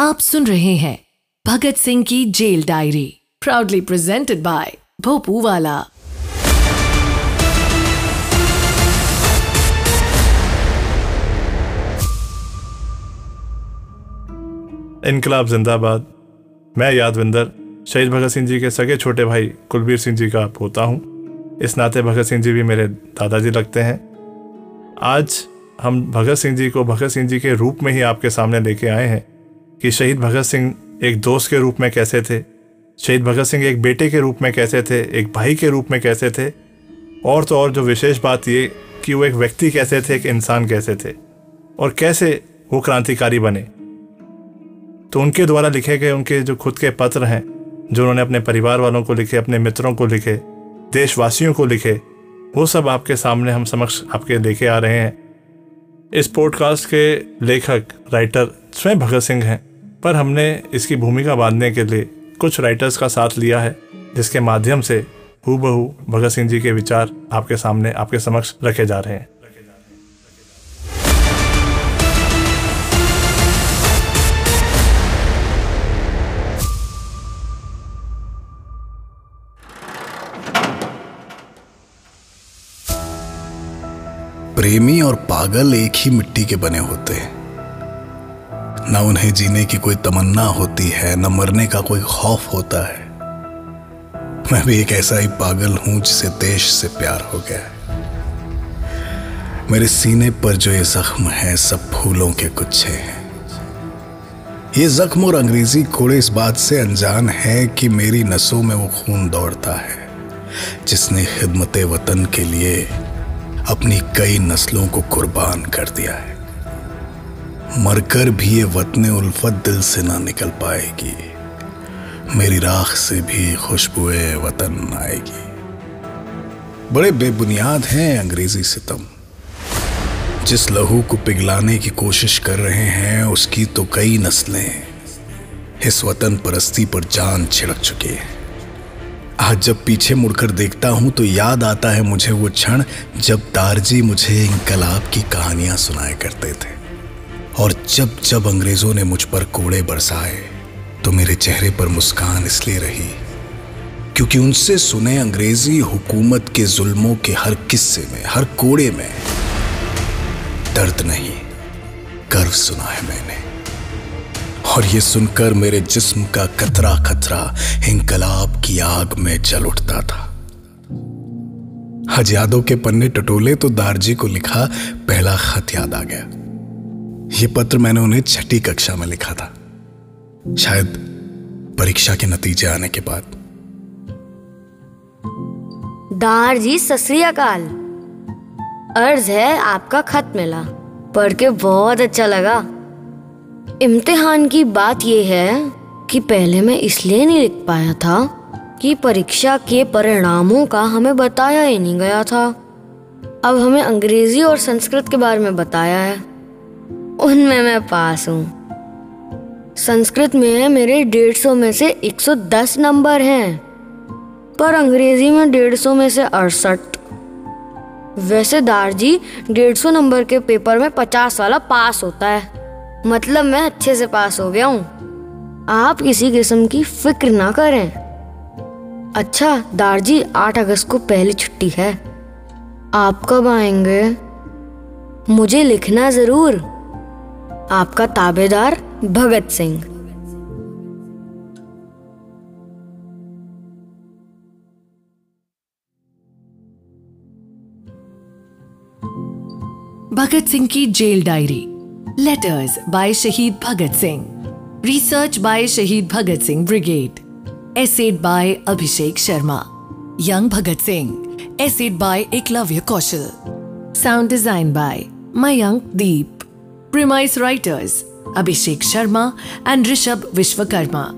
आप सुन रहे हैं भगत सिंह की jail diary proudly presented by भोपू वाला इनकलाब जिंदाबाद। मैं यादविंदर, शहीद भगत सिंह जी के सगे छोटे भाई कुलबीर सिंह जी का पोता हूँ। इस नाते भगत सिंह जी भी मेरे दादाजी लगते हैं। आज हम भगत सिंह जी को भगत सिंह जी के रूप में ही आपके सामने लेके आए हैं। कि शहीद भगत सिंह एक दोस्त के रूप में कैसे थे? शहीद भगत सिंह एक बेटे के रूप में कैसे थे? एक भाई के रूप में कैसे थे? और तो और जो विशेष बात ये कि वो एक व्यक्ति कैसे थे, एक इंसान कैसे थे? और कैसे वो क्रांतिकारी बने? तो उनके द्वारा लिखे गए, उनके जो खुद के पत्र हैं, जो उन्होंने अपने परिवार वालों को लिखे, अपने मित्रों को लिखे, देशवासियों को लिखे, वो सब आपके सामने हम समक्ष आपके लेके आ रहे हैं। इस पॉडकास्ट के लेखक राइटर स्वयं भगत सिंह हैं। पर हमने इसकी भूमिका बांधने के लिए कुछ राइटर्स का साथ लिया है, जिसके माध्यम से हूबहू भगत सिंह जी के विचार आपके सामने, आपके समक्ष रखे जा रहे हैं। प्रेमी और पागल एक ही मिट्टी के बने होते हैं। न उन्हें जीने की कोई तमन्ना होती है, न मरने का कोई खौफ होता है। मैं भी एक ऐसा ही पागल हूँ जिसे देश से प्यार हो गया है। मेरे सीने पर जो ये जख्म है, सब फूलों के गुच्छे हैं। ये जख्म और अंग्रेज़ी कोड़े इस बात से अनजान है कि मेरी नसों में वो खून दौड़ता है, जिसने खिदमत वतन के लिए अपनी कई नस्लों को कुर्बान कर दिया है। मरकर भी ये वतन उल्फत दिल से ना निकल पाएगी। मेरी राख से भी खुशबुए वतन आएगी। बड़े बेबुनियाद हैं अंग्रेज़ी सितम जिस लहू को पिघलाने की कोशिश कर रहे हैं, उसकी तो कई नस्लें इस वतन परस्ती पर जान छिड़क चुकी है। आज जब पीछे मुड़कर देखता हूँ तो याद आता है मुझे वो क्षण जब दारजी मुझे इंकलाब की कहानियाँ सुनाया करते थे। और जब जब अंग्रेज़ों ने मुझ पर कोड़े बरसाए तो मेरे चेहरे पर मुस्कान इसलिए रही, क्योंकि उनसे सुने अंग्रेज़ी हुकूमत के जुल्मों के हर किस्से में, हर कोड़े में दर्द नहीं, गर्व सुना है मैंने। और ये सुनकर मेरे जिस्म का कतरा खतरा इंकलाब की आग में जल उठता था। हज यादों के पन्ने टटोले तो दारजी को लिखा, पहला खत याद आ गया। ये पत्र मैंने उन्हें छठी कक्षा में लिखा था। शायद परीक्षा के नतीजे आने के बाद। दारजी सस्रियाकाल अर्ज़ है आपका खत मिला। पढ़ के बहुत अच्छा लगा। इम्तिहान की बात यह है कि पहले मैं इसलिए नहीं लिख पाया था कि परीक्षा के परिणामों का हमें बताया ही नहीं गया था। अब हमें अंग्रेज़ी और संस्कृत के बारे में बताया है। उनमें मैं पास हूँ। संस्कृत में मेरे डेढ़ सौ में से 110 नंबर हैं, पर अंग्रेज़ी में डेढ़ सौ में से अड़सठ। वैसे दारजी सौ नंबर के पेपर में पचास वाला पास होता है मतलब मैं अच्छे से पास हो गया हूँ। आप किसी किस्म की फ़िक्र ना करें। अच्छा दारजी, आठ अगस्त को पहली छुट्टी है। आप कब आएँगे? मुझे लिखना ज़रूर। आपका ताबेदार भगत सिंह। भगत सिंह की जेल डायरी। लेटर्स बाय शहीद भगत Singh. Research by Shaheed Bhagat Singh brigade. Assisted by Abhishek Sharma. Young Bhagat Singh. Assisted by Eklavya Kaushal. Sound design by Mayank Deep Premise writers Abhishek Sharma and Rishabh Vishwakarma.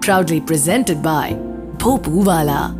Proudly presented by Bhopuwala.